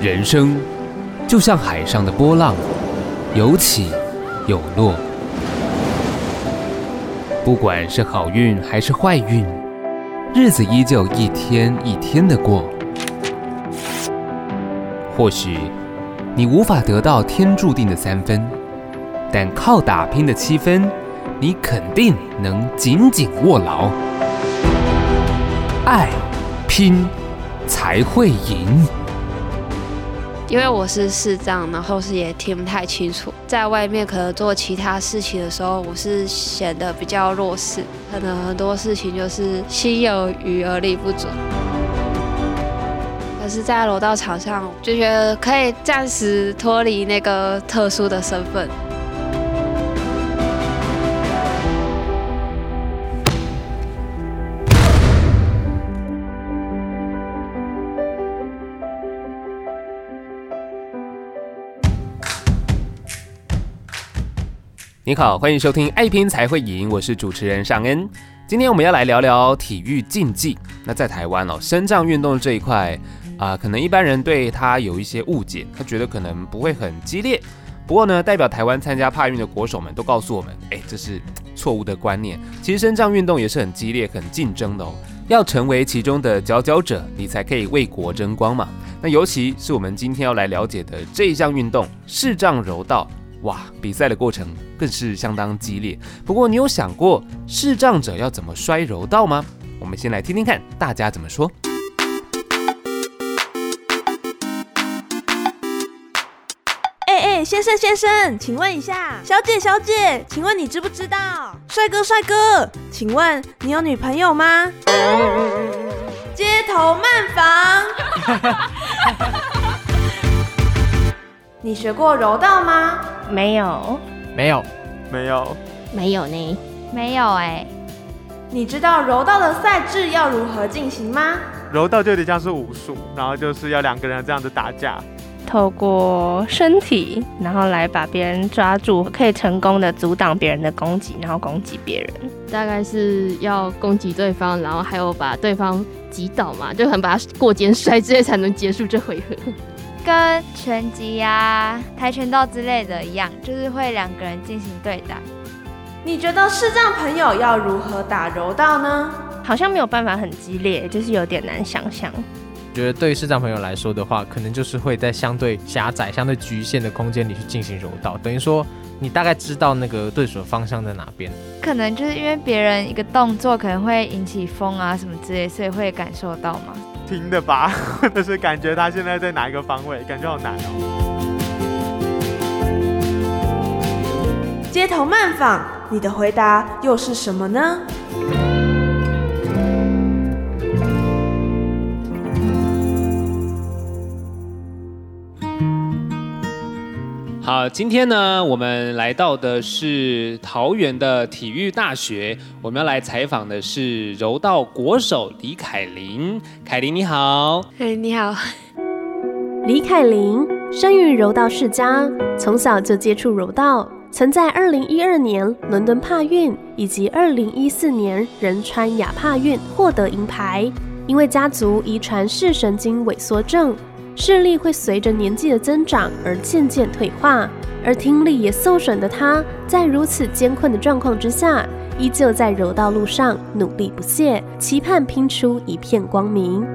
人生就像海上的波浪，有起有落。不管是好运还是坏运，日子依旧一天一天的过。或许你无法得到天注定的三分，但靠打拼的七分，你肯定能紧紧握牢。爱，拼，才会赢。因为我是视障，然后是也听不太清楚，在外面可能做其他事情的时候，我是显得比较弱势，可能很多事情就是心有余而力不足。可是，在楼道场上，就觉得可以暂时脱离那个特殊的身份。你好，欢迎收听《爱拼才会赢》，我是主持人尚恩。今天我们要来聊聊体育竞技。那在台湾哦，身障运动这一块啊、可能一般人对他有一些误解，他觉得可能不会很激烈。不过呢，代表台湾参加帕运的国手们都告诉我们，哎，这是错误的观念。其实身障运动也是很激烈、很竞争的哦。要成为其中的佼佼者，你才可以为国争光嘛。那尤其是我们今天要来了解的这一项运动——视障柔道。哇，比赛的过程更是相当激烈。不过，你有想过视障者要怎么摔柔道吗？我们先来听听看大家怎么说。哎哎，先生先生，请问一下，小姐小姐，请问你知不知道？帅哥帅哥，请问你有女朋友吗？街头慢访。你学过柔道吗？没有，没有，没有，没有呢，没有哎。你知道柔道的赛制要如何进行吗？柔道就有点像是武术，然后就是要两个人这样子打架，透过身体，然后来把别人抓住，可以成功的阻挡别人的攻击，然后攻击别人。大概是要攻击对方，然后还有把对方击倒嘛，就很把他过肩摔之类才能结束这回合。跟拳击呀、跆拳道之类的一样，就是会两个人进行对打。你觉得视障朋友要如何打柔道呢？好像没有办法很激烈，就是有点难想象。觉得对视障朋友来说的话，可能就是会在相对狭窄、相对局限的空间里去进行柔道，等于说你大概知道那个对手的方向在哪边。可能就是因为别人一个动作可能会引起风啊什么之类，所以会感受到吗？听的吧，或者是感觉他现在在哪一个方位，感觉好难哦。街头慢访，你的回答又是什么呢？好，今天呢，我们来到的是桃园的体育大学，我们要来采访的是柔道国手李凯琳。凯琳你好，嗨，你好。李凯琳生于柔道世家，从小就接触柔道，曾在二零一二年伦敦帕运以及二零一四年仁川亚帕运获得银牌。因为家族遗传视神经萎缩症。视力会随着年纪的增长而渐渐退化，而听力也受损的他，在如此艰困的状况之下，依旧在柔道路上努力不懈，期盼拼出一片光明。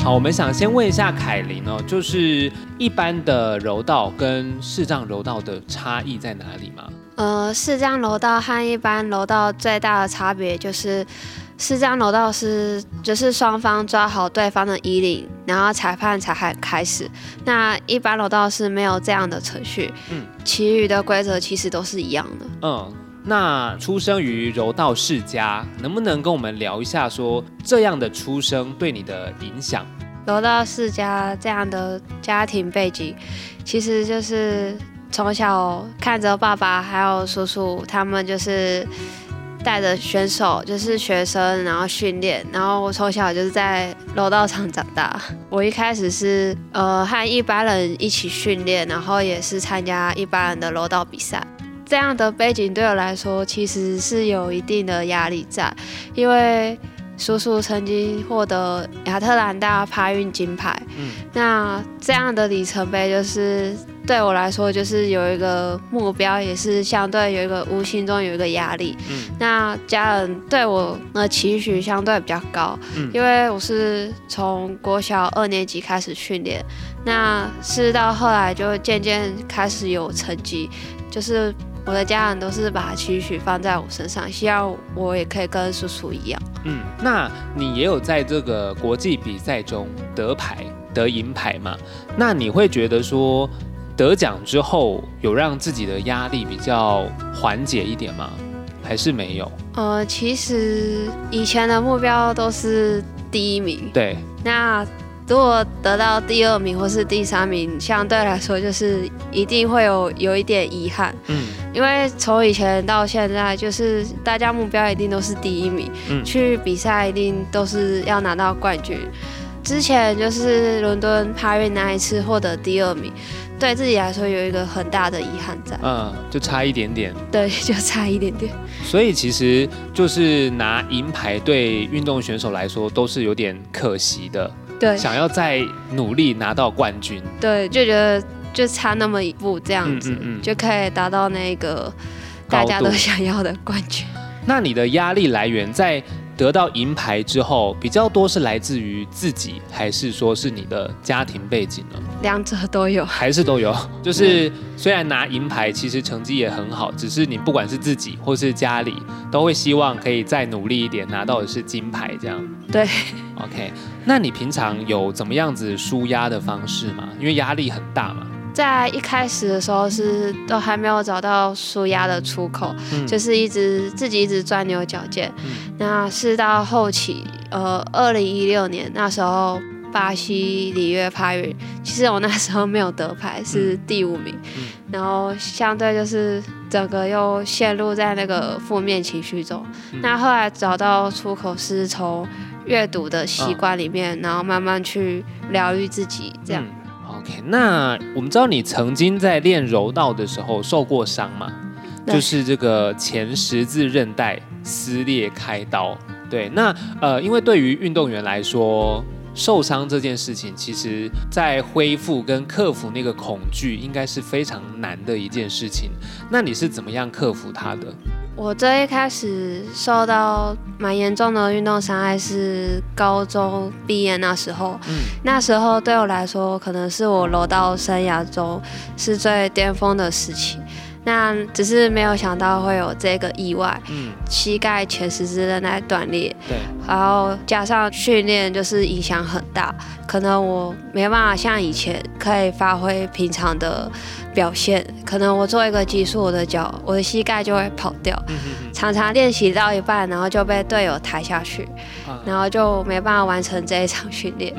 好，我们想先问一下凯琳哦，就是一般的柔道跟视障柔道的差异在哪里吗？呃，视障柔道和一般柔道最大的差别就是。视障柔道是，就是双方抓好对方的衣领，然后裁判才开始。那一般柔道是没有这样的程序，嗯，其余的规则其实都是一样的。嗯，那出生于柔道世家，能不能跟我们聊一下，说这样的出生对你的影响？柔道世家这样的家庭背景，其实就是从小看着爸爸还有叔叔他们就是。带着选手就是学生，然后训练，然后我从小就是在柔道场长大。我一开始是呃和一般人一起训练，然后也是参加一般人的柔道比赛。这样的背景对我来说其实是有一定的压力在，因为叔叔曾经获得亚特兰大帕运金牌。嗯，那这样的里程碑就是对我来说，就是有一个目标，也是相对有一个无形中有一个压力。嗯，那家人对我的期许相对比较高，嗯，因为我是从国小二年级开始训练，那是到后来就渐渐开始有成绩，就是。我的家人都是把期许放在我身上，希望我也可以跟叔叔一样。嗯，那你也有在这个国际比赛中得牌、得银牌嘛？那你会觉得说得奖之后有让自己的压力比较缓解一点吗？还是没有？呃，其实以前的目标都是第一名。对。那如果得到第二名或是第三名，相对来说就是一定会有有一点遗憾。嗯，因为从以前到现在，就是大家目标一定都是第一名，嗯，去比赛一定都是要拿到冠军。之前就是伦敦帕运那一次获得第二名，对自己来说有一个很大的遗憾在。嗯，就差一点点。对，就差一点点。所以其实就是拿银牌，对运动选手来说都是有点可惜的。对，想要再努力拿到冠军，对，就觉得就差那么一步这样子，嗯嗯嗯、就可以达到那个大家都想要的冠军。那你的压力来源在得到银牌之后，比较多是来自于自己，还是说是你的家庭背景呢？两者都有，还是都有。就是虽然拿银牌，其实成绩也很好，只是你不管是自己或是家里，都会希望可以再努力一点，拿到的是金牌这样。对。OK，那你平常有怎么样子舒压的方式吗？因为压力很大嘛。在一开始的时候是都还没有找到舒压的出口，嗯、就是一直自己一直钻牛角尖。嗯、那是到后期，呃，二零一六年那时候巴西里约帕运，其实我那时候没有得牌，是第五名。嗯、然后相对就是整个又陷入在那个负面情绪中。嗯、那后来找到出口是从。阅读的习惯里面，然后慢慢去疗愈自己，这样。嗯、OK，那我们知道你曾经在练柔道的时候受过伤嘛？就是这个前十字韧带撕裂开刀。对，那呃，因为对于运动员来说，受伤这件事情，其实在恢复跟克服那个恐惧，应该是非常难的一件事情。那你是怎么样克服它的？我最一开始受到蛮严重的运动伤害是高中毕业那时候，嗯，那时候对我来说可能是我柔道生涯中是最巅峰的时期。那只是没有想到会有这个意外，嗯，膝盖前十字韧带断裂，对，然后加上训练就是影响很大，可能我没办法像以前可以发挥平常的表现，可能我做一个技术，我的脚我的膝盖就会跑掉，嗯、哼哼。常常练习到一半，然后就被队友抬下去，啊、然后就没办法完成这一场训练。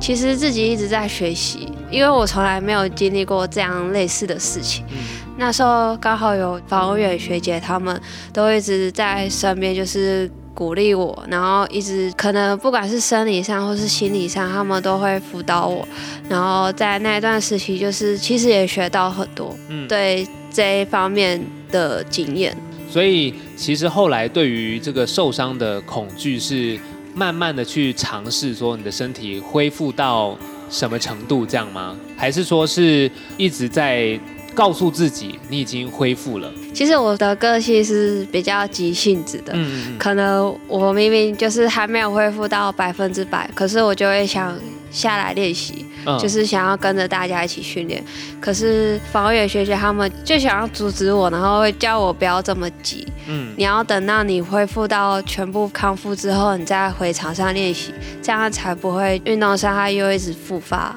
其实自己一直在学习，因为我从来没有经历过这样类似的事情。嗯那时候刚好有防护员学姐，他们都一直在身边，就是鼓励我，然后一直可能不管是生理上或是心理上，他们都会辅导我。然后在那一段时期，就是其实也学到很多，嗯，对这一方面的经验。所以其实后来对于这个受伤的恐惧，是慢慢的去尝试说你的身体恢复到什么程度这样吗？还是说是一直在？告诉自己你已经恢复了。其实我的个性是比较急性子的，嗯嗯，可能我明明就是还没有恢复到百分之百，可是我就会想下来练习，嗯、就是想要跟着大家一起训练。可是防护员学姐他们就想要阻止我，然后会叫我不要这么急，嗯，你要等到你恢复到全部康复之后，你再回场上练习，这样才不会运动伤害又一直复发。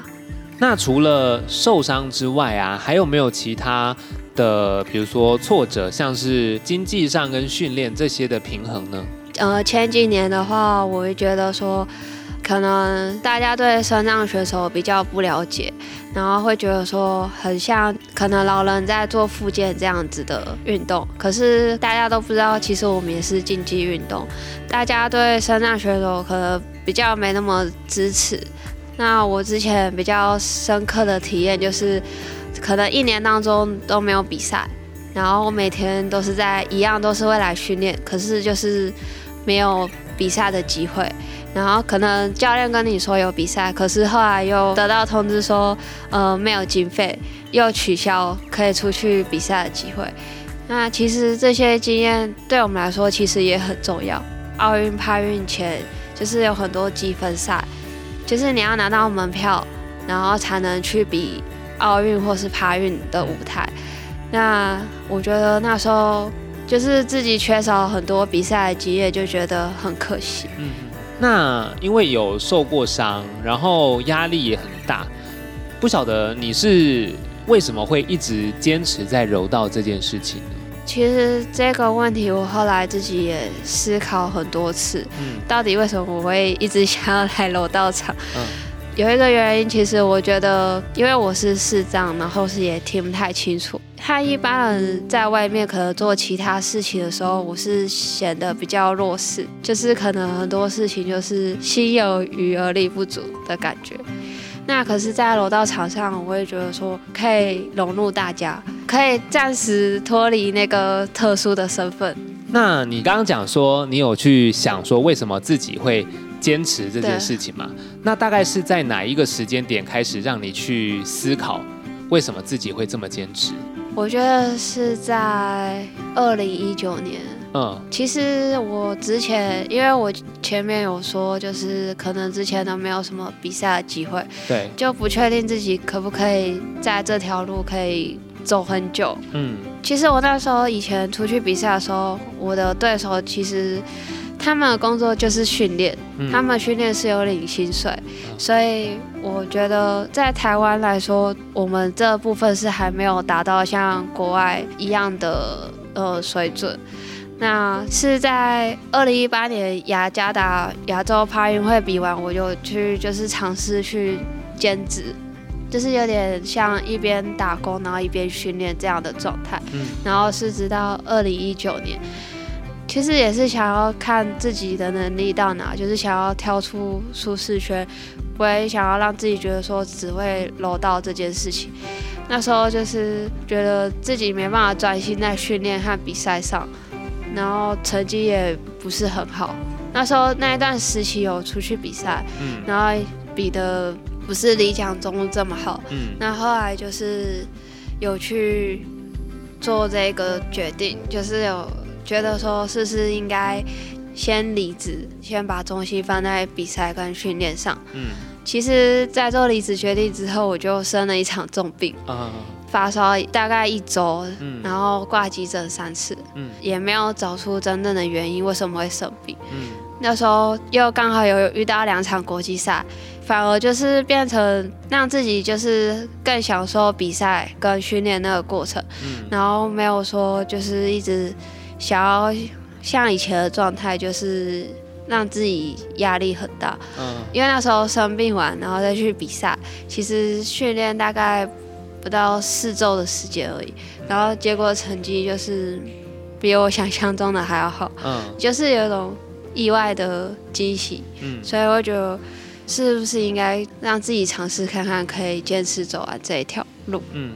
那除了受伤之外啊，还有没有其他的，比如说挫折，像是经济上跟训练这些的平衡呢？呃，前几年的话，我会觉得说，可能大家对身障选手比较不了解，然后会觉得说，很像可能老人在做复健这样子的运动。可是大家都不知道，其实我们也是竞技运动。大家对身障选手可能比较没那么支持。那我之前比较深刻的体验就是，可能一年当中都没有比赛，然后我每天都是在一样都是会来训练，可是就是没有比赛的机会，然后可能教练跟你说有比赛，可是后来又得到通知说，呃，没有经费，又取消可以出去比赛的机会。那其实这些经验对我们来说其实也很重要。奥运、帕运前就是有很多积分赛，就是你要拿到门票，然后才能去比奥运或是帕运的舞台。那我觉得那时候就是自己缺少很多比赛的经验，就觉得很可惜。嗯，那因为有受过伤，然后压力也很大，不晓得你是为什么会一直坚持在柔道这件事情呢？其实这个问题我后来自己也思考很多次，嗯，到底为什么我会一直想要来柔道场？嗯。有一个原因，其实我觉得，因为我是视障，然后是也听不太清楚。和一般人在外面可能做其他事情的时候，我是显得比较弱势，就是可能很多事情就是心有余而力不足的感觉。那可是，在柔道场上，我会觉得说可以融入大家，可以暂时脱离那个特殊的身份。那你刚刚讲说，你有去想说，为什么自己会？坚持这件事情吗，那大概是在哪一个时间点开始让你去思考，为什么自己会这么坚持？我觉得是在二零一九年。嗯，其实我之前，因为我前面有说，就是可能之前都没有什么比赛的机会，对，就不确定自己可不可以在这条路可以走很久。嗯，其实我那时候以前出去比赛的时候，我的对手其实。他们的工作就是训练，他们训练是有领薪水，所以我觉得在台湾来说，我们这部分是还没有达到像国外一样的呃水准。那是在二零一八年雅加达亚洲帕运会比完，我就去就是尝试去兼职，就是有点像一边打工然后一边训练这样的状态。然后是直到二零一九年。其实也是想要看自己的能力到哪，就是想要跳出舒适圈，不会想要让自己觉得说只会柔道这件事情。那时候就是觉得自己没办法专心在训练和比赛上，然后成绩也不是很好。那时候那一段时期有出去比赛，嗯，然后比的不是理想中这么好，嗯，那后来就是有去做这个决定，就是有。觉得说是不是应该先离职，先把重心放在比赛跟训练上。嗯，其实，在做离职决定之后，我就生了一场重病，嗯、发烧大概一周，嗯、然后挂急诊三次，嗯、也没有找出真正的原因为什么会生病。嗯、那时候又刚好有遇到两场国际赛，反而就是变成让自己就是更享受比赛跟训练那个过程，嗯、然后没有说就是一直。想要像以前的状态，就是让自己压力很大。嗯，因为那时候生病完，然后再去比赛，其实训练大概不到四周的时间而已。然后结果成绩就是比我想象中的还要好。嗯，就是有一种意外的惊喜。嗯，所以我觉得是不是应该让自己尝试看看，可以坚持走完这一条路。嗯，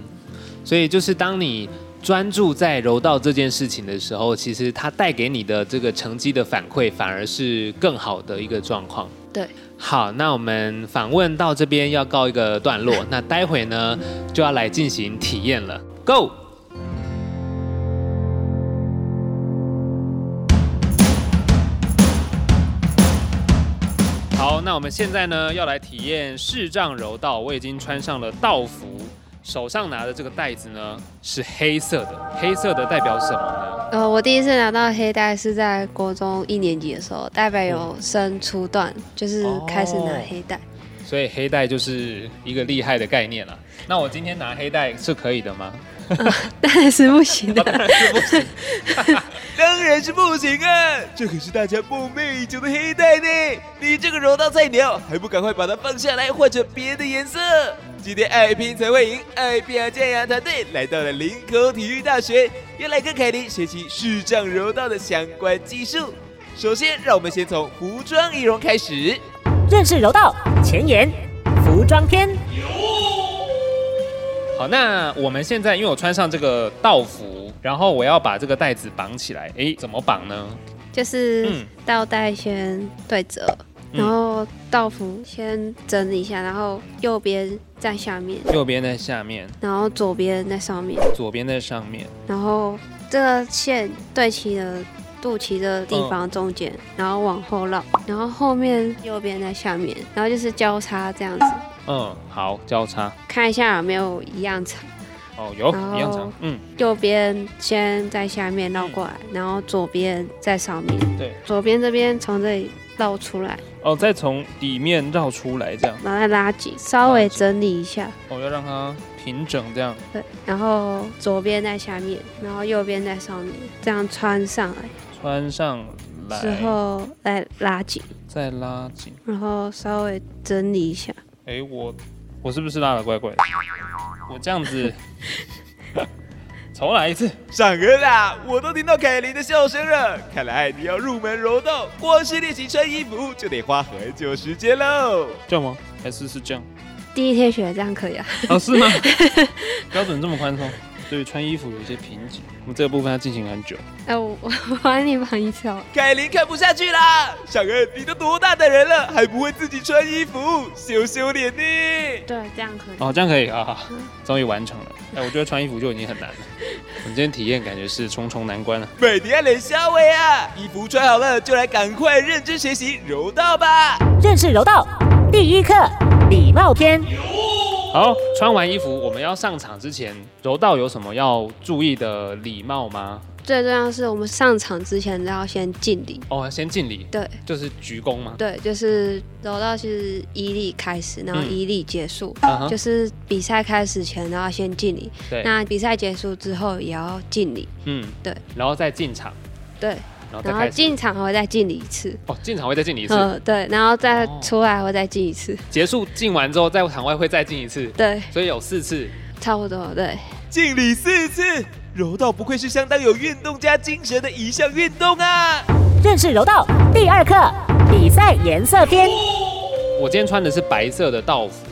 所以就是当你。专注在柔道这件事情的时候，其实它带给你的这个成绩的反馈，反而是更好的一个状况。对，好，那我们访问到这边要告一个段落，那待会呢就要来进行体验了。Go！好，那我们现在呢要来体验视障柔道，我已经穿上了道服。手上拿的这个袋子呢是黑色的，黑色的代表什么呢？呃，我第一次拿到黑带是在国中一年级的时候，代表有升初段，嗯、就是开始拿黑带。哦，所以黑带就是一个厉害的概念了。那我今天拿黑带是可以的吗？当然是不行的，当然是不行，啊！这可是大家梦寐以求的黑带呢！你这个柔道菜鸟，还不赶快把它放下来，换成别的颜色？今天爱拼才会赢，爱拼加油团队来到了林口体育大学，要来跟凯琳学习视障柔道的相关技术。首先，让我们先从服装仪容开始，认识柔道前沿服装篇。好，那我们现在因为我穿上这个道服，然后我要把这个袋子绑起来，哎，怎么绑呢？就是嗯。倒带先对折，嗯。然后道服先整理一下，然后右边在下面，右边在下面，然后左边在上面，左边在上面。然后这个线对齐的肚脐的地方中间，然后往后绕，然后后面右边在下面，然后就是交叉这样子，嗯，好，交叉。看一下有没有一样长。哦，有一样长。嗯，右边先在下面绕过来，然后左边在上面。对，左边这边从这里绕出来，哦，再从里面绕出来，这样。然后再拉紧，稍微整理一下。哦，要让它平整，这样。对，然后左边在下面，然后右边在上面，这样穿上来穿上来之后再拉紧，再拉紧。然后稍微整理一下。哎，我我是不是拉的怪怪的？我这样子，重来一次。上恩啦，我都听到凯琳的笑声了。看来你要入门柔道，光是练习穿衣服就得花很久时间喽。这样吗？还是是这样？第一天学这样可以啊？哦，是吗？标准这么宽松？对穿衣服有一些瓶颈，我们这个部分要进行很久。哎、我 我帮你绑一条。凯琳看不下去啦！小恩，你都多大的人了，还不会自己穿衣服，羞羞脸呢？对，这样可以。哦，这样可以啊，好终于完成了。哎，我觉得穿衣服就已经很难了，我们今天体验感觉是重重难关了。美迪亚脸肖伟啊，衣服穿好了，就来赶快认真学习柔道吧。认识柔道第一课礼貌篇。好，穿完衣服，我们要上场之前，柔道有什么要注意的礼貌吗？最重要是我们上场之前都要先敬礼。哦，先敬礼。对，就是鞠躬嘛？对，就是柔道是一礼开始，然后一礼结束，就是比赛开始前都要先敬礼。对那比赛结束之后也要敬礼。嗯，对，然后再进场，对，然后。进场还会再敬你一次。哦，进场会再敬你一次。嗯，对，然后再出来会再敬一次。结束敬完之后，在场外会再敬一次。对，所以有四次。差不多，对。敬礼四次，柔道不愧是相当有运动家精神的一项运动啊！认识柔道第二课比赛颜色篇。我今天穿的是白色的道服，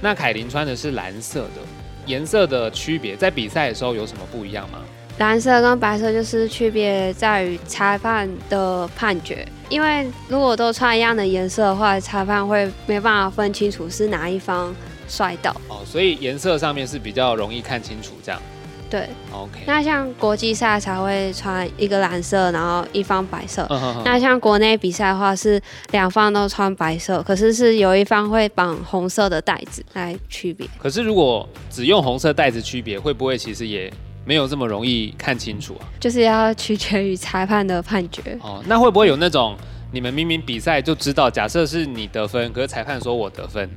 那凯琳穿的是蓝色的，颜色的区别在比赛的时候有什么不一样吗？蓝色跟白色就是区别在于裁判的判决，因为如果都穿一样的颜色的话，裁判会没办法分清楚是哪一方摔倒。哦，所以颜色上面是比较容易看清楚这样。对，OK。那像国际赛才会穿一个蓝色，然后一方白色。嗯哼哼那像国内比赛的话，是两方都穿白色，可是是有一方会绑红色的带子来区别。可是如果只用红色带子区别，会不会其实也没有这么容易看清楚啊？就是要取决于裁判的判决。哦，那会不会有那种你们明明比赛就知道，假设是你得分，可是裁判说我得分，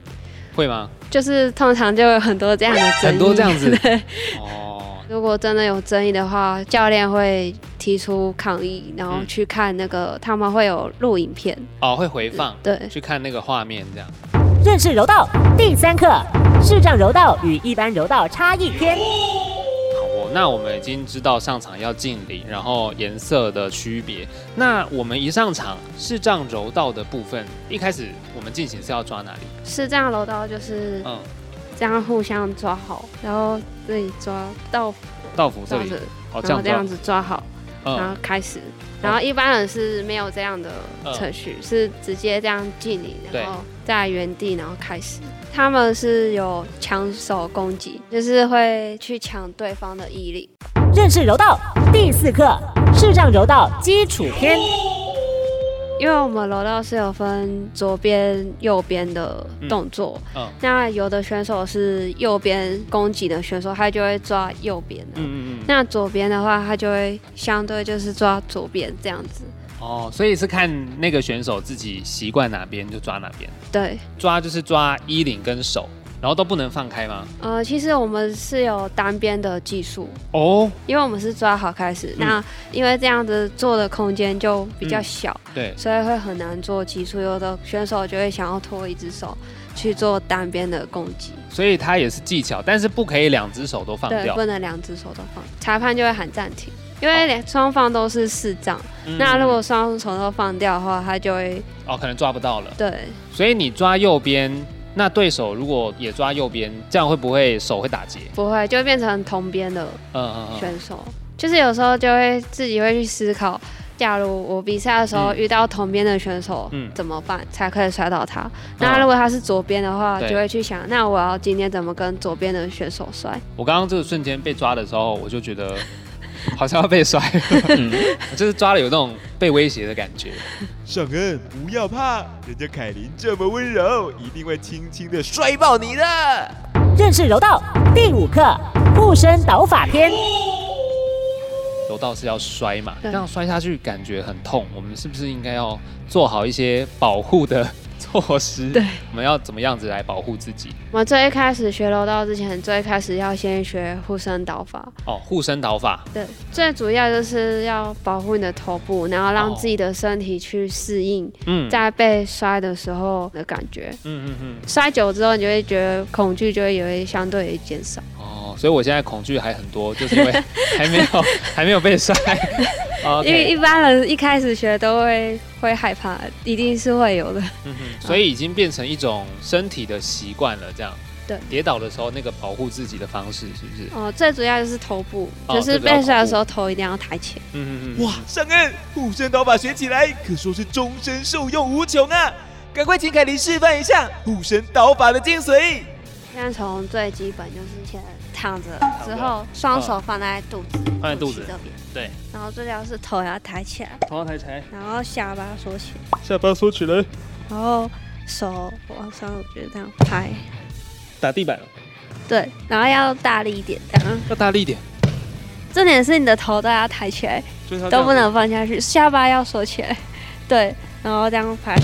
会吗？就是通常就有很多这样的争议。很多这样子。对。哦。如果真的有争议的话，教练会提出抗议，然后去看那个、嗯、他们会有录影片。哦，会回放。对。去看那个画面这样。认识柔道第三课视障柔道与一般柔道差异篇。那我们已经知道上场要敬礼，然后颜色的区别。那我们一上场视障柔道的部分，一开始我们进行是要抓哪里？视障柔道就是嗯，这样互相抓好，然后这里抓道服，道服这里，哦，然后这样子抓好，嗯、然后开始。然后一般人是没有这样的程序，嗯、是直接这样敬礼，然后在原地然后开始。他们是有抢手攻击，就是会去抢对方的毅力。认识柔道第四课视障柔道基础篇。因为我们柔道是有分左边、右边的动作，嗯，嗯，那有的选手是右边攻击的选手，他就会抓右边的，嗯嗯嗯，那左边的话，他就会相对就是抓左边这样子。哦，所以是看那个选手自己习惯哪边就抓哪边。对，抓就是抓衣领跟手。然后都不能放开吗？呃，其实我们是有单边的技术。哦，因为我们是抓好开始，嗯、那因为这样子做的空间就比较小，嗯、对，所以会很难做技术。有的选手就会想要拖一只手去做单边的攻击，所以它也是技巧，但是不可以两只手都放掉，对，不能两只手都放，裁判就会喊暂停，因为两双方都是视障，哦、那如果双手都放掉的话，他就会哦，可能抓不到了，对，所以你抓右边。那对手如果也抓右边，这样会不会手会打结？不会，就会变成同边的嗯嗯选手。就是有时候就会自己会去思考，假如我比赛的时候嗯遇到同边的选手，嗯怎么办才可以摔倒他？那如果他是左边的话，对就会去想，那我要今天怎么跟左边的选手摔？我刚刚这个瞬间被抓的时候，我就觉得好像要被摔了，嗯就是抓了有那种被威胁的感觉。尚恩，不要怕，人家凯琳这么温柔，一定会轻轻的摔爆你的。认识柔道第五课护身倒法篇。柔道是要摔嘛，这样摔下去感觉很痛，我们是不是应该要做好一些保护的 措施？对，我们要怎么样子来保护自己？我们最一开始学柔道之前，最一开始要先学护身导法。哦，护身导法，对，最主要就是要保护你的头部，然后让自己的身体去适应嗯在被摔的时候的感觉。嗯嗯嗯，摔久之后，你就会觉得恐惧就会有一相对的减少。哦，所以我现在恐惧还很多，就是因为还没有 还没有被摔。因为一般人一开始学都会会害怕，一定是会有的。嗯哼，所以已经变成一种身体的习惯了，这样。对跌倒的时候那个保护自己的方式是不是？哦，最主要就是头部，哦就是被摔的时候头一定要抬起来。嗯嗯嗯。哇，上恩，护身刀法学起来可说是终身受用无穷啊！赶快请凯琳示范一下护身刀法的精髓。现在从最基本就是先躺着，之后双手放在肚子，嗯放在肚子。这边，对，然后最主要是头要抬起来，头要抬起来，然后下巴缩起来，下巴缩起来，然后手往上，我觉得这样拍，打地板，对，然后要大力一点，这样。要大力一点，重点是你的头都要抬起来，都不能放下去，下巴要收起来，对，然后这样拍，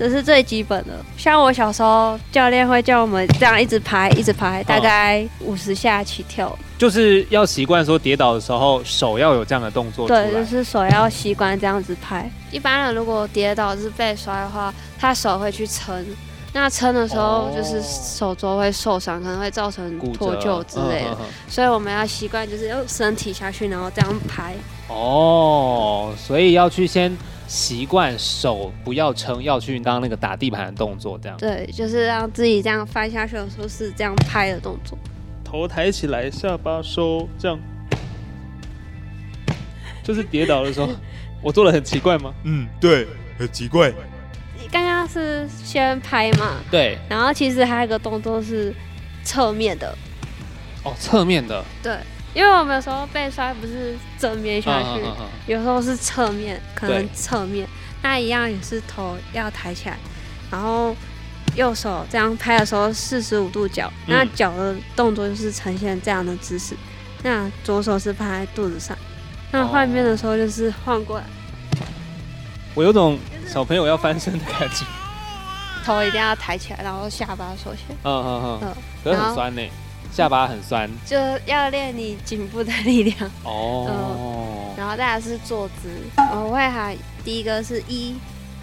这是最基本的。像我小时候，教练会叫我们这样一直拍，一直拍，大概五十下起跳。就是要习惯说跌倒的时候手要有这样的动作。对，就是手要习惯这样子拍。一般人如果跌倒是被摔的话，他手会去撑，那撑的时候就是手肘会受伤，可能会造成脱臼之类的。嗯嗯嗯所以我们要习惯就是用身体下去，然后这样拍。哦，所以要去先习惯手不要撑，要去当那个打地盘的动作，这样。对，就是让自己这样翻下去的时候是这样拍的动作。头抬起来，下巴收，这样。就是跌倒的时候，我做的很奇怪吗？嗯，对，很奇怪。你刚刚是先拍嘛？对。然后其实还有一个动作是侧面的。哦，侧面的。对，因为我们有时候被摔不是正面下去，嗯嗯嗯嗯有时候是侧面，可能侧面，那一样也是头要抬起来，然后右手这样拍的时候四十五度角，嗯那脚的动作就是呈现这样的姿势，那左手是拍在肚子上，那换边的时候就是换过来，我有种小朋友要翻身的感觉。头一定要抬起来，然后下巴收起来。嗯嗯嗯嗯。可是很酸呢，下巴很酸。就要练你颈部的力量。哦。嗯，然后大家是坐姿，我会喊第一个是一，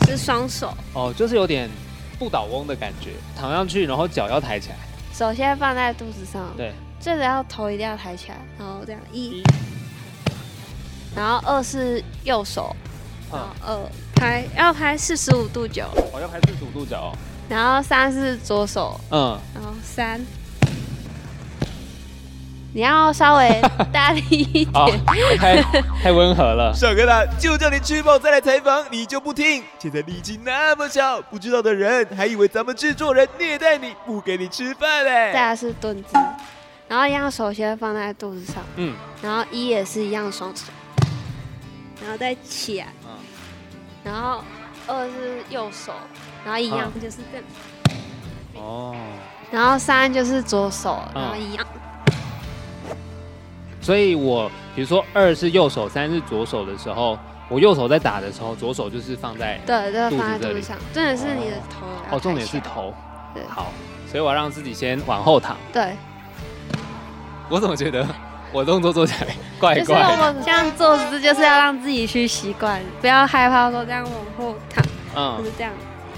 是双手，哦，就是有点不倒翁的感觉，躺上去，然后脚要抬起来。首先放在肚子上，对，最主要头一定要抬起来，然后这样一，然后二是右手，然后二拍要拍四十五度角，哦，要拍四十五度角哦。然后三是左手，嗯，然后三。你要稍微 大力一点，哦，太太温和了。小哥啦，就叫你吃饱再来采访，你就不听。现在力气那么小，不知道的人还以为咱们制作人虐待你，不给你吃饭嘞。再来是蹲姿，然后一样手先放在肚子上，嗯，然后一也是一样双手，然后再起来，嗯，然后二是右手，然后一样嗯。就是这样，哦，然后三就是左手，嗯。然后一样，所以我比如说二是右手，三是左手的时候，我右手在打的时候，左手就是放在对，都肚子这里。放在肚子上，重点是你的头要哦，重点是头。对好，所以我要让自己先往后躺。对，我怎么觉得我动作做起来怪就是怪的？这样坐姿，就是要让自己去习惯，不要害怕说这样往后躺，嗯就是这样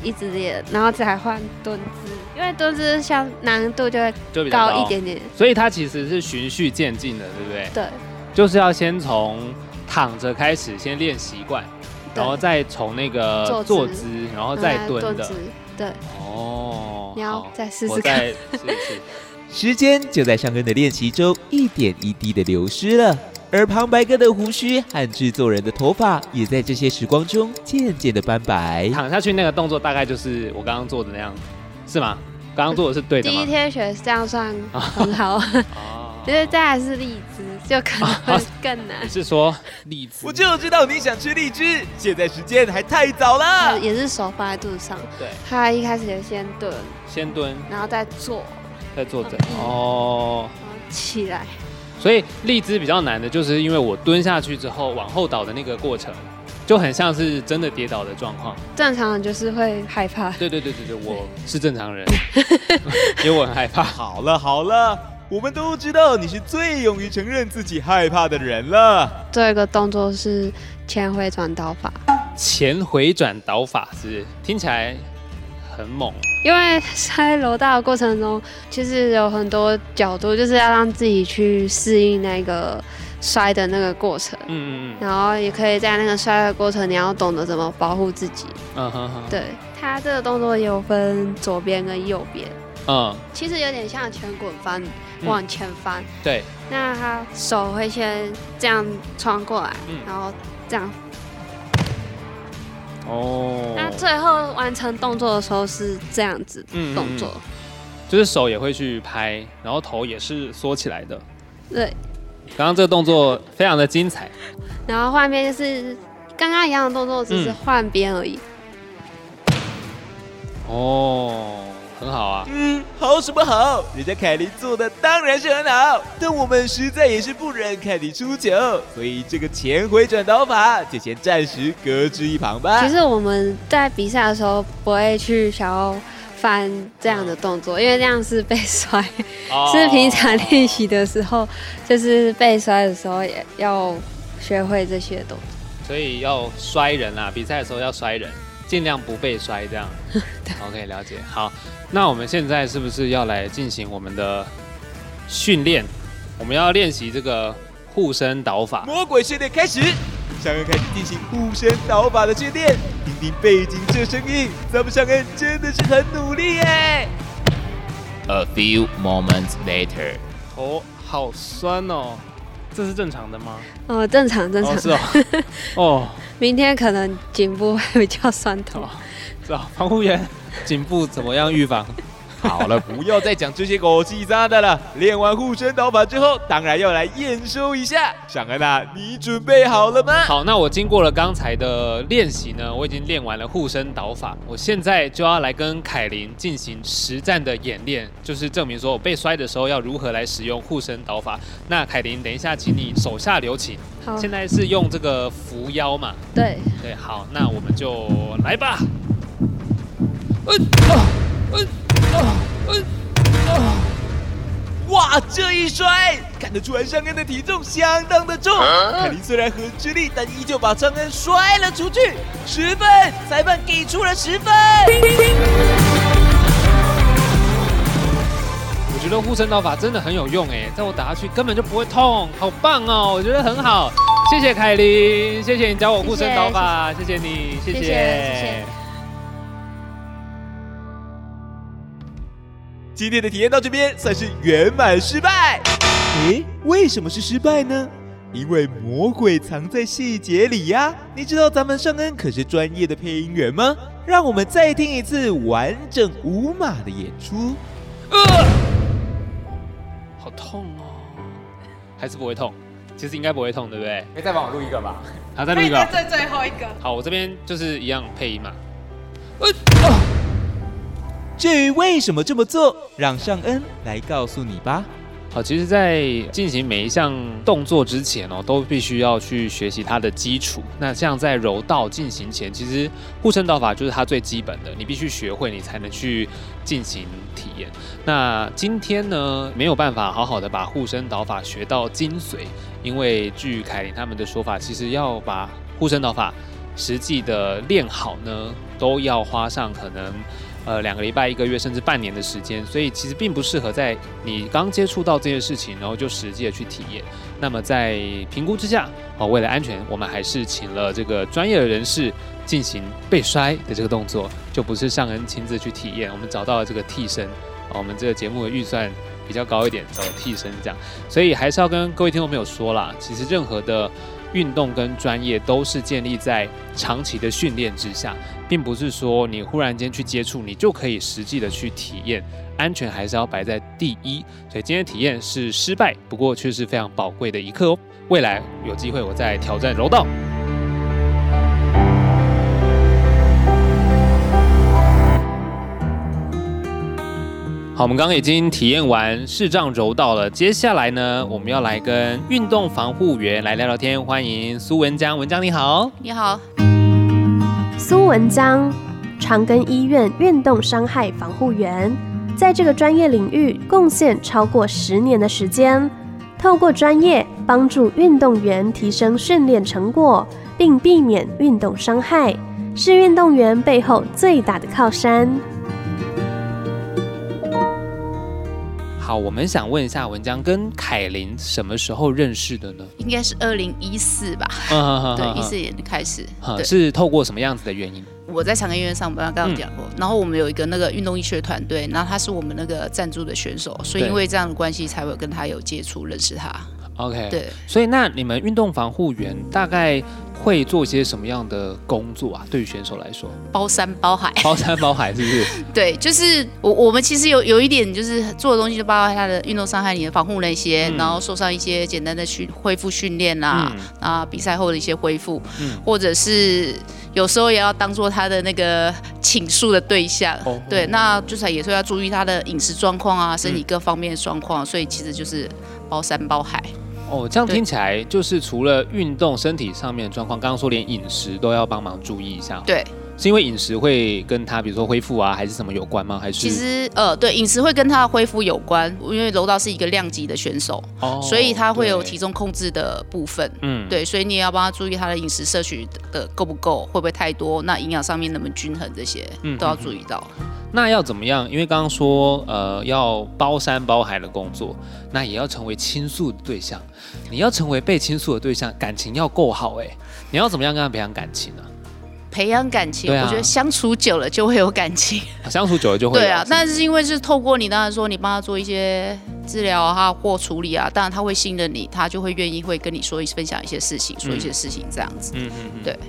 一直练，然后再换蹲姿，因为蹲姿像难度就会就比较高一点点，所以它其实是循序渐进的，对不对？对。就是要先从躺着开始，先练习惯，然后再从那个坐姿，然后再蹲的。对。哦，你要再试试看试试。时间就在上根的练习中一点一滴的流失了。而旁白哥的胡须和制作人的头发也在这些时光中渐渐的斑白。躺下去那个动作大概就是我刚刚做的那样，是吗？刚刚做的是对的吗？第一天学这样算很好，哦，其实这还是荔枝，就可能会更难。你是说荔枝？我就知道你想吃荔枝，现在时间还太早了。也是手放在肚子上，对，他一开始也先蹲，先蹲，然后再坐，再坐着，哦，起来。所以荔枝比较难的，就是因为我蹲下去之后往后倒的那个过程。就很像是真的跌倒的状况，正常人就是会害怕。对对对对对，我是正常人，因为我很害怕。好了好了，我们都知道你是最勇于承认自己害怕的人了。最后一个动作是前回转倒法。前回转倒法是听起来很猛，因为在楼道的过程中，其实有很多角度，就是要让自己去适应那个。摔的那个过程，嗯嗯嗯，然后也可以在那个摔的过程，你要懂得怎么保护自己。嗯哼哼，对，他这个动作也有分左边跟右边。嗯，其实有点像前滚翻，往前翻。对，那他手会先这样穿过来，然后这样。哦。那最后完成动作的时候是这样子动作，就是手也会去拍，然后头也是缩起来的。对。刚刚这个动作非常的精彩，然后换边就是刚刚一样的动作，只是换边而已。嗯。哦，很好啊。嗯，好什么好？人家凯琳做的当然是很好，但我们实在也是不忍看你出糗，所以这个前回转倒法就先暂时搁置一旁吧。其实我们在比赛的时候不会去想要。翻这样的动作，因为这样是被摔，哦、是平常练习的时候，就是被摔的时候也要学会这些动作。所以要摔人啊，比赛的时候要摔人，尽量不被摔这样。对 OK，了解。好，那我们现在是不是要来进行我们的训练？我们要练习这个护身导法。魔鬼训练开始，尚恩开始进行护身导法的训练。听背景这声音，咱们尚恩真的是很努力耶。A few moments later，头好酸哦，这是正常的吗？哦，正常正常。哦，是哦。哦，明天可能颈部会比较酸痛。是啊，防护员，颈部怎么样预防？好了，不要再讲这些狗屁渣的了。练完护身刀法之后，当然要来验收一下。尚恩啊，你准备好了吗？好，那我经过了刚才的练习呢，我已经练完了护身刀法。我现在就要来跟凯琳进行实战的演练，就是证明说我被摔的时候要如何来使用护身刀法。那凯琳，等一下，请你手下留情。好，现在是用这个扶腰嘛？对。对，好，那我们就来吧。嗯啊嗯哇！这一摔，看得出来尚恩的体重相当的重。凯琳虽然很吃力，但依旧把尚恩摔了出去。十分，裁判给出了十分。我觉得护身刀法真的很有用哎，在我打下去根本就不会痛，好棒哦！我觉得很好，谢谢凯琳，谢谢你教我护身刀法，谢谢，谢谢你，谢谢。今天的体验到这边算是圆满失败。诶，为什么是失败呢？因为魔鬼藏在细节里呀。你知道咱们尚恩可是专业的配音员吗？让我们再听一次完整无码的演出。呃，好痛哦！还是不会痛？其实应该不会痛，对不对？可以再帮我录一个吧？好，再录一个。再最后一个。好，我这边就是一样配音嘛。呃。呃至于为什么这么做，让尚恩来告诉你吧。好，其实，在进行每一项动作之前哦，都必须要去学习它的基础。那像在柔道进行前，其实护身倒法就是它最基本的，你必须学会，你才能去进行体验。那今天呢，没有办法好好的把护身导法学到精髓，因为据凯琳他们的说法，其实要把护身导法实际的练好呢，都要花上可能。呃，两个礼拜、一个月，甚至半年的时间，所以其实并不适合在你刚接触到这件事情，然后就实际的去体验。那么在评估之下，哦，为了安全，我们还是请了这个专业的人士进行被摔的这个动作，就不是尚恩亲自去体验。我们找到了这个替身，哦，我们这个节目的预算比较高一点，找替身这样。所以还是要跟各位听众朋友说啦，其实任何的运动跟专业都是建立在长期的训练之下，并不是说你忽然间去接触，你就可以实际的去体验。安全还是要摆在第一。所以今天体验是失败，不过却是非常宝贵的一刻哦。未来有机会我再挑战柔道。好，我们刚刚已经体验完视障柔道了，接下来呢，我们要来跟运动防护员来聊聊天。欢迎苏文江，文江你好，你好。苏文江，长庚医院运动伤害防护员，在这个专业领域贡献超过十年的时间，透过专业帮助运动员提升训练成果，并避免运动伤害，是运动员背后最大的靠山。好，我们想问一下文江跟凯琳什么时候认识的呢？应该是二零一四吧。嗯、对，一四年开始。对，是透过什么样子的原因？我在长庚医院上班，刚刚讲过、嗯。然后我们有一个那个运动医学团队，然后他是我们那个赞助的选手，所以因为这样的关系才会跟他有接触，认识他。OK，对。所以那你们运动防护员大概？会做些什么样的工作啊？对于选手来说，包山包海，包山包海是不是？对，就是我我们其实有有一点，就是做的东西就包括他的运动伤害、你的防护那些、嗯，然后受伤一些简单的训恢复训练啊、嗯，啊，比赛后的一些恢复、嗯，或者是有时候也要当做他的那个倾诉的对象。哦、对，那就是也是要注意他的饮食状况啊，身体各方面的状况、嗯，所以其实就是包山包海。哦，这样听起来就是除了运动身体上面的状况，刚刚说连饮食都要帮忙注意一下。对，是因为饮食会跟他比如说恢复啊，还是什么有关吗？还是其实呃，对，饮食会跟他的恢复有关，因为柔道是一个量级的选手，哦，所以他会有体重控制的部分。嗯，对，所以你也要帮他注意他的饮食摄取的够不够，会不会太多？那营养上面能不能均衡？这些都要注意到。嗯那要怎么样？因为刚刚说，呃，要包山包海的工作，那也要成为倾诉的对象。你要成为被倾诉的对象，感情要够好哎。你要怎么样跟他培养感情呢？培养感情，啊，我觉得相处久了就会有感情。相处久了就会。对啊，但是因为是透过你，当然说你帮他做一些治疗啊或处理啊，当然他会信任你，他就会愿意会跟你说一分享一些事情，说一些事情这样子。嗯嗯嗯，对。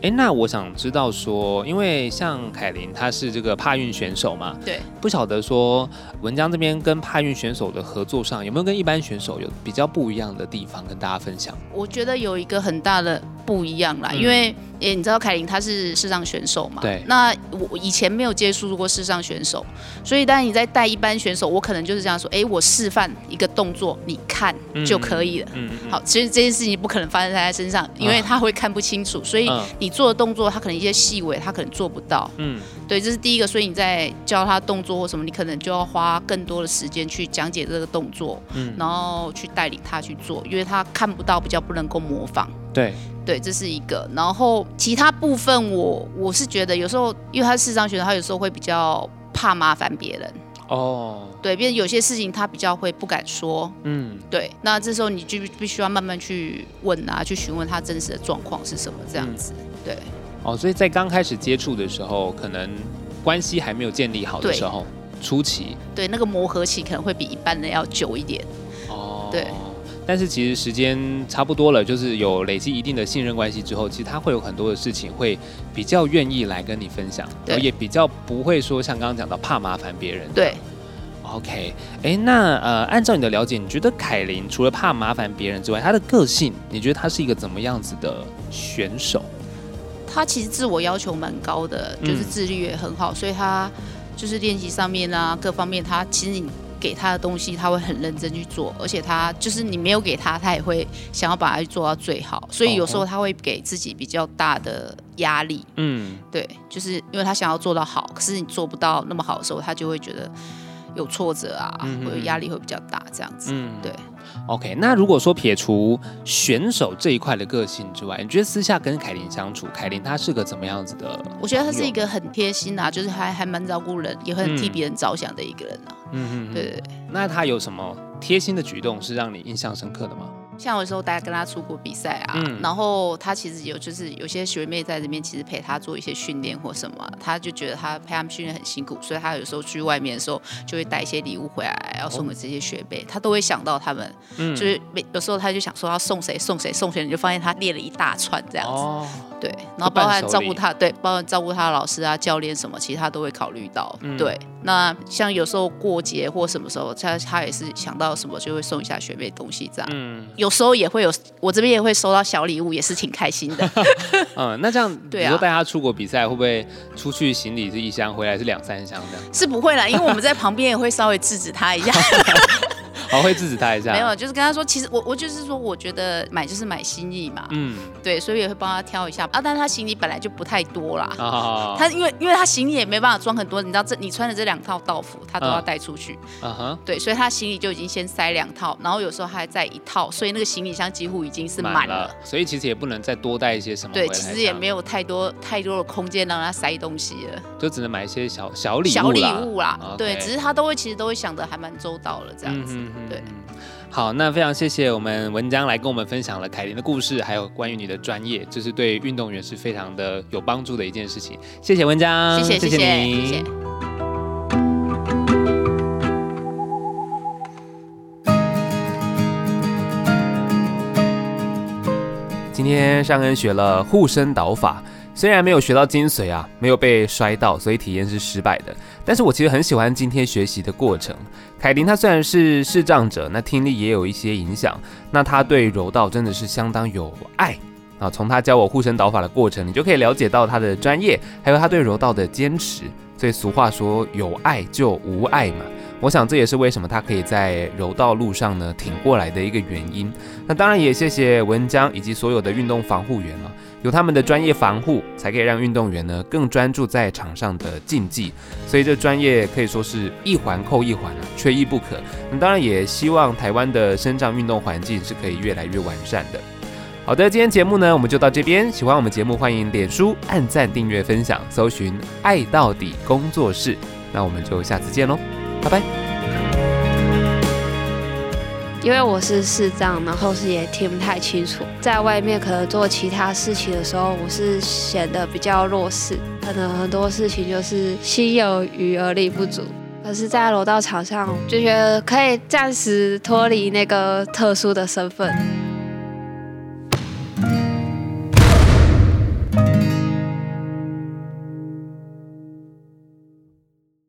哎，那我想知道说，因为像凯琳她是这个帕运选手嘛，对，不晓得说文江这边跟帕运选手的合作上有没有跟一般选手有比较不一样的地方跟大家分享？我觉得有一个很大的不一样啦，嗯、因为。诶，你知道凯琳她是视障选手嘛？对。那我以前没有接触过视障选手，所以当然你在带一般选手，我可能就是这样说：哎，我示范一个动作，你看就可以了。嗯。好，其实这件事情不可能发生在他身上，因为他会看不清楚，所以你做的动作，他可能一些细微，他可能做不到。嗯。对，这是第一个，所以你在教他动作或什么，你可能就要花更多的时间去讲解这个动作，嗯，然后去带领他去做，因为他看不到，比较不能够模仿。对。对，这是一个。然后其他部分我，我我是觉得有时候，因为他是视障选手，他有时候会比较怕麻烦别人。哦。对，因为有些事情他比较会不敢说。嗯。对，那这时候你就必须要慢慢去问啊，去询问他真实的状况是什么，这样子。嗯、对。哦，所以在刚开始接触的时候，可能关系还没有建立好的时候，初期。对，那个磨合期可能会比一般人要久一点。哦。对。但是其实时间差不多了，就是有累积一定的信任关系之后，其实他会有很多的事情会比较愿意来跟你分享，然后也比较不会说像刚刚讲到怕麻烦别人。对，OK，哎，那呃，按照你的了解，你觉得凯琳除了怕麻烦别人之外，她的个性，你觉得她是一个怎么样子的选手？她其实自我要求蛮高的，就是自律也很好，嗯、所以她就是练习上面啊，各方面，她其实你。给他的东西，他会很认真去做，而且他就是你没有给他，他也会想要把它做到最好。所以有时候他会给自己比较大的压力。嗯，对，就是因为他想要做到好，可是你做不到那么好的时候，他就会觉得有挫折啊，嗯、或者压力会比较大，这样子。嗯，对。OK，那如果说撇除选手这一块的个性之外，你觉得私下跟凯琳相处，凯琳她是个怎么样子的？我觉得她是一个很贴心啊，就是还还蛮照顾人，也会很替别人着想的一个人啊。嗯嗯，对对对。那她有什么贴心的举动是让你印象深刻的吗？像有时候大家跟他出国比赛啊，嗯、然后他其实有就是有些学妹在这边其实陪他做一些训练或什么，他就觉得他陪他们训练很辛苦，所以他有时候去外面的时候就会带一些礼物回来，要送给这些学妹，他都会想到他们，嗯、就是有时候他就想说要送谁送谁送谁，你就发现他列了一大串这样子。哦对，然后包含照顾他，对，包含照顾他的老师啊、教练什么，其实他都会考虑到。嗯、对，那像有时候过节或什么时候，他他也是想到什么就会送一下学妹东西这样。嗯，有时候也会有，我这边也会收到小礼物，也是挺开心的。嗯，那这样，对啊，比如说带他出国比赛，会不会出去行李是一箱，回来是两三箱这样？是不会啦，因为我们在旁边也会稍微制止他一下。好，会制止他一下。没有，就是跟他说，其实我我就是说，我觉得买就是买心意嘛。嗯，对，所以也会帮他挑一下啊。但是他行李本来就不太多啦。哦。他因为因为他行李也没办法装很多，你知道这你穿的这两套道服，他都要带出去。嗯哼。对，所以他行李就已经先塞两套，然后有时候还在一套，所以那个行李箱几乎已经是满了。所以其实也不能再多带一些什么。对，其实也没有太多太多的空间让他塞东西了。就只能买一些小小礼物。小礼物啦。对，只是他都会其实都会想的还蛮周到了这样子。对。好，那非常谢谢我们文章来跟我们分享了凯琳的故事，还有关于你的专业，这是对运动员是非常的有帮助的一件事情。谢谢文章，谢谢谢谢谢谢。今天尚恩学了护身导法。虽然没有学到精髓啊，没有被摔到，所以体验是失败的。但是我其实很喜欢今天学习的过程。凯琳她虽然是视障者，那听力也有一些影响，那她对柔道真的是相当有爱啊。从她教我护身导法的过程，你就可以了解到她的专业，还有她对柔道的坚持。所以俗话说，有爱就无碍嘛。我想这也是为什么他可以在柔道路上呢挺过来的一个原因。那当然也谢谢文江以及所有的运动防护员了。有他们的专业防护，才可以让运动员呢更专注在场上的竞技。所以这专业可以说是一环扣一环啊，缺一不可。那当然也希望台湾的生长运动环境是可以越来越完善的。好的，今天节目呢我们就到这边。喜欢我们节目，欢迎脸书按赞、订阅、分享，搜寻“爱到底工作室”。那我们就下次见喽，拜拜。因为我是视障，然后是也听不太清楚，在外面可能做其他事情的时候，我是显得比较弱势，可能很多事情就是心有余而力不足。可是，在楼道场上，就觉得可以暂时脱离那个特殊的身份。